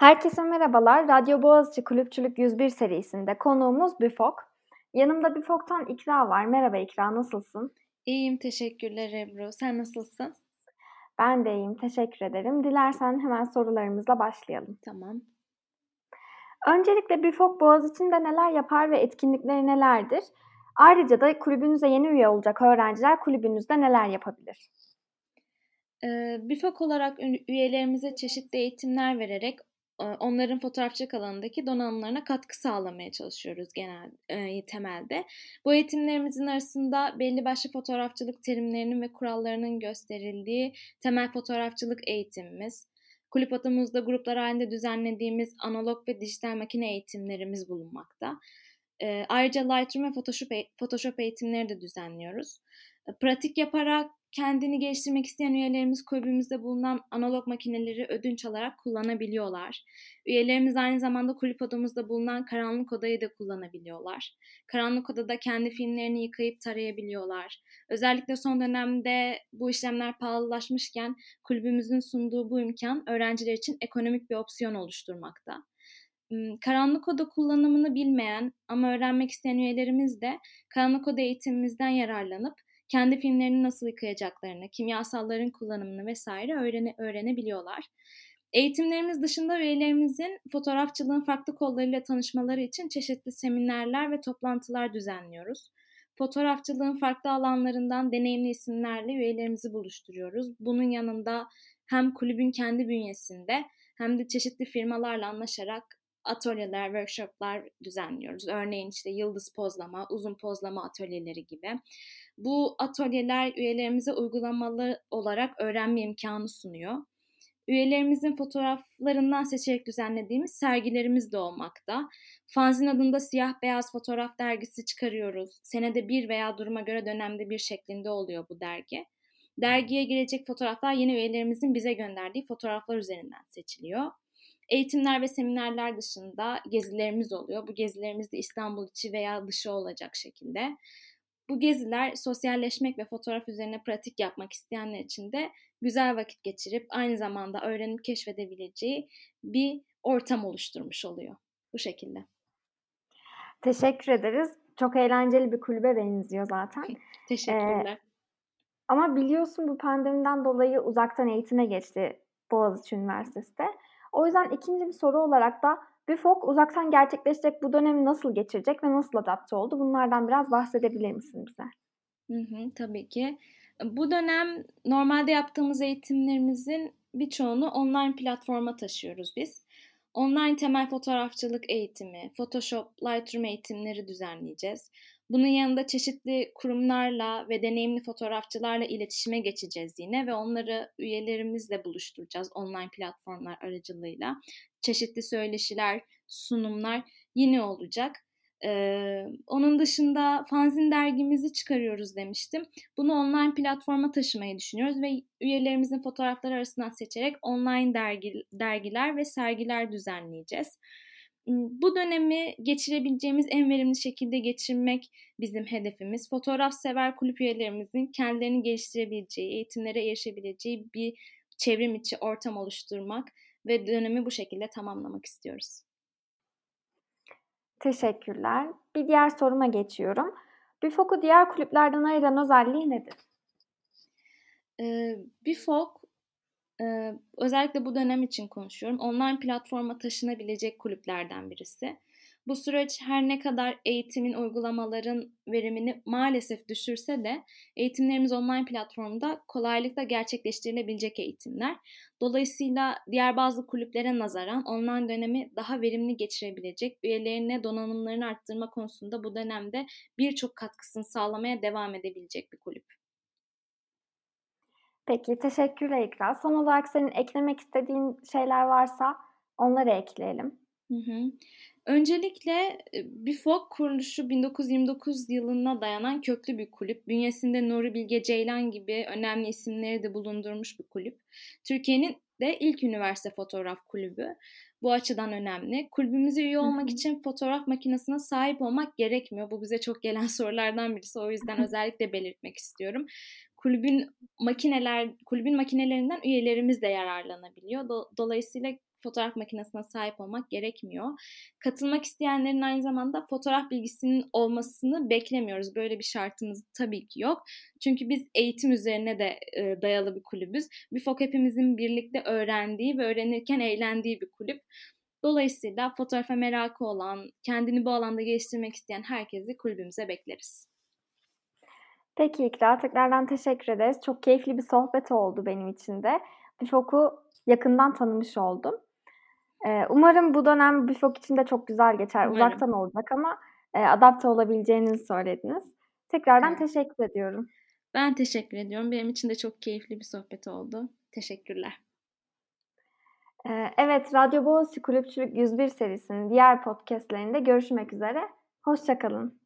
Herkese merhabalar. Radyo Boğaziçi Kulüpçülük 101 serisinde konuğumuz Büfok. Yanımda Büfok'tan İkra var. Merhaba İkra, nasılsın? İyiyim, teşekkürler Ebru. Sen nasılsın? Ben de iyiyim, teşekkür ederim. Dilersen hemen sorularımızla başlayalım. Tamam. Öncelikle Büfok Boğaziçi'nde neler yapar ve etkinlikleri nelerdir? Ayrıca da kulübünüze yeni üye olacak öğrenciler kulübünüzde neler yapabilir? Ee, BİFAK olarak üyelerimize çeşitli eğitimler vererek onların fotoğrafçılık alanındaki donanımlarına katkı sağlamaya çalışıyoruz genel e, temelde. Bu eğitimlerimizin arasında belli başlı fotoğrafçılık terimlerinin ve kurallarının gösterildiği temel fotoğrafçılık eğitimimiz, kulüp adımızda gruplar halinde düzenlediğimiz analog ve dijital makine eğitimlerimiz bulunmakta. E, ayrıca Lightroom ve Photoshop, e, Photoshop eğitimleri de düzenliyoruz. Pratik yaparak kendini geliştirmek isteyen üyelerimiz kulübümüzde bulunan analog makineleri ödünç alarak kullanabiliyorlar. Üyelerimiz aynı zamanda kulüp odamızda bulunan karanlık odayı da kullanabiliyorlar. Karanlık odada kendi filmlerini yıkayıp tarayabiliyorlar. Özellikle son dönemde bu işlemler pahalılaşmışken kulübümüzün sunduğu bu imkan öğrenciler için ekonomik bir opsiyon oluşturmakta. Karanlık oda kullanımını bilmeyen ama öğrenmek isteyen üyelerimiz de karanlık oda eğitimimizden yararlanıp kendi filmlerini nasıl yıkayacaklarını, kimyasalların kullanımını vesaire öğrene, öğrenebiliyorlar. Eğitimlerimiz dışında üyelerimizin fotoğrafçılığın farklı kollarıyla tanışmaları için çeşitli seminerler ve toplantılar düzenliyoruz. Fotoğrafçılığın farklı alanlarından deneyimli isimlerle üyelerimizi buluşturuyoruz. Bunun yanında hem kulübün kendi bünyesinde hem de çeşitli firmalarla anlaşarak atölyeler, workshoplar düzenliyoruz. Örneğin işte yıldız pozlama, uzun pozlama atölyeleri gibi. Bu atölyeler üyelerimize uygulamalı olarak öğrenme imkanı sunuyor. Üyelerimizin fotoğraflarından seçerek düzenlediğimiz sergilerimiz de olmakta. Fanzin adında siyah beyaz fotoğraf dergisi çıkarıyoruz. Senede bir veya duruma göre dönemde bir şeklinde oluyor bu dergi. Dergiye girecek fotoğraflar yeni üyelerimizin bize gönderdiği fotoğraflar üzerinden seçiliyor. Eğitimler ve seminerler dışında gezilerimiz oluyor. Bu gezilerimiz de İstanbul içi veya dışı olacak şekilde. Bu geziler sosyalleşmek ve fotoğraf üzerine pratik yapmak isteyenler için de güzel vakit geçirip aynı zamanda öğrenip keşfedebileceği bir ortam oluşturmuş oluyor. Bu şekilde. Teşekkür ederiz. Çok eğlenceli bir kulübe benziyor zaten. Teşekkürler. Ee, ama biliyorsun bu pandemiden dolayı uzaktan eğitime geçti Boğaziçi Üniversitesi de. O yüzden ikinci bir soru olarak da BÜFOK uzaktan gerçekleşecek bu dönemi nasıl geçirecek ve nasıl adapte oldu? Bunlardan biraz bahsedebilir misin bize? Hı hı, tabii ki. Bu dönem normalde yaptığımız eğitimlerimizin birçoğunu online platforma taşıyoruz biz. Online temel fotoğrafçılık eğitimi, Photoshop, Lightroom eğitimleri düzenleyeceğiz. Bunun yanında çeşitli kurumlarla ve deneyimli fotoğrafçılarla iletişime geçeceğiz yine ve onları üyelerimizle buluşturacağız online platformlar aracılığıyla. Çeşitli söyleşiler, sunumlar yine olacak. Ee, onun dışında fanzin dergimizi çıkarıyoruz demiştim. Bunu online platforma taşımayı düşünüyoruz ve üyelerimizin fotoğrafları arasından seçerek online dergi, dergiler ve sergiler düzenleyeceğiz. Bu dönemi geçirebileceğimiz en verimli şekilde geçirmek bizim hedefimiz. Fotoğraf sever kulüp üyelerimizin kendilerini geliştirebileceği, eğitimlere erişebileceği bir çevrim içi ortam oluşturmak ve dönemi bu şekilde tamamlamak istiyoruz. Teşekkürler. Bir diğer soruma geçiyorum. BİFOK'u diğer kulüplerden ayıran özelliği nedir? Ee, BİFOK özellikle bu dönem için konuşuyorum. Online platforma taşınabilecek kulüplerden birisi. Bu süreç her ne kadar eğitimin, uygulamaların verimini maalesef düşürse de eğitimlerimiz online platformda kolaylıkla gerçekleştirilebilecek eğitimler. Dolayısıyla diğer bazı kulüplere nazaran online dönemi daha verimli geçirebilecek, üyelerine donanımlarını arttırma konusunda bu dönemde birçok katkısını sağlamaya devam edebilecek bir kulüp. Peki, teşekkürler İkra. Son olarak senin eklemek istediğin şeyler varsa onları ekleyelim. Hı hı. Öncelikle e, BİFOK kuruluşu 1929 yılına dayanan köklü bir kulüp. Bünyesinde Nuri Bilge Ceylan gibi önemli isimleri de bulundurmuş bir kulüp. Türkiye'nin de ilk üniversite fotoğraf kulübü. Bu açıdan önemli. Kulübümüze üye olmak Hı-hı. için fotoğraf makinesine sahip olmak gerekmiyor. Bu bize çok gelen sorulardan birisi. O yüzden özellikle belirtmek istiyorum. Kulübün makineler kulübün makinelerinden üyelerimiz de yararlanabiliyor. dolayısıyla fotoğraf makinesine sahip olmak gerekmiyor. Katılmak isteyenlerin aynı zamanda fotoğraf bilgisinin olmasını beklemiyoruz. Böyle bir şartımız tabii ki yok. Çünkü biz eğitim üzerine de e, dayalı bir kulübüz. BİFOK hepimizin birlikte öğrendiği ve öğrenirken eğlendiği bir kulüp. Dolayısıyla fotoğrafa merakı olan, kendini bu alanda geliştirmek isteyen herkesi kulübümüze bekleriz. Peki İkra, tekrardan teşekkür ederiz. Çok keyifli bir sohbet oldu benim için de. BİFOK'u yakından tanımış oldum. Ee, umarım bu dönem BİFOK için de çok güzel geçer. Umarım. Uzaktan olacak ama e, adapte olabileceğinizi söylediniz. Tekrardan Evet. teşekkür ediyorum. Ben teşekkür ediyorum. Benim için de çok keyifli bir sohbet oldu. Teşekkürler. Ee, evet, Radyo Boğaziçi Kulüpçülük 101 serisinin diğer podcastlerinde görüşmek üzere. Hoşçakalın.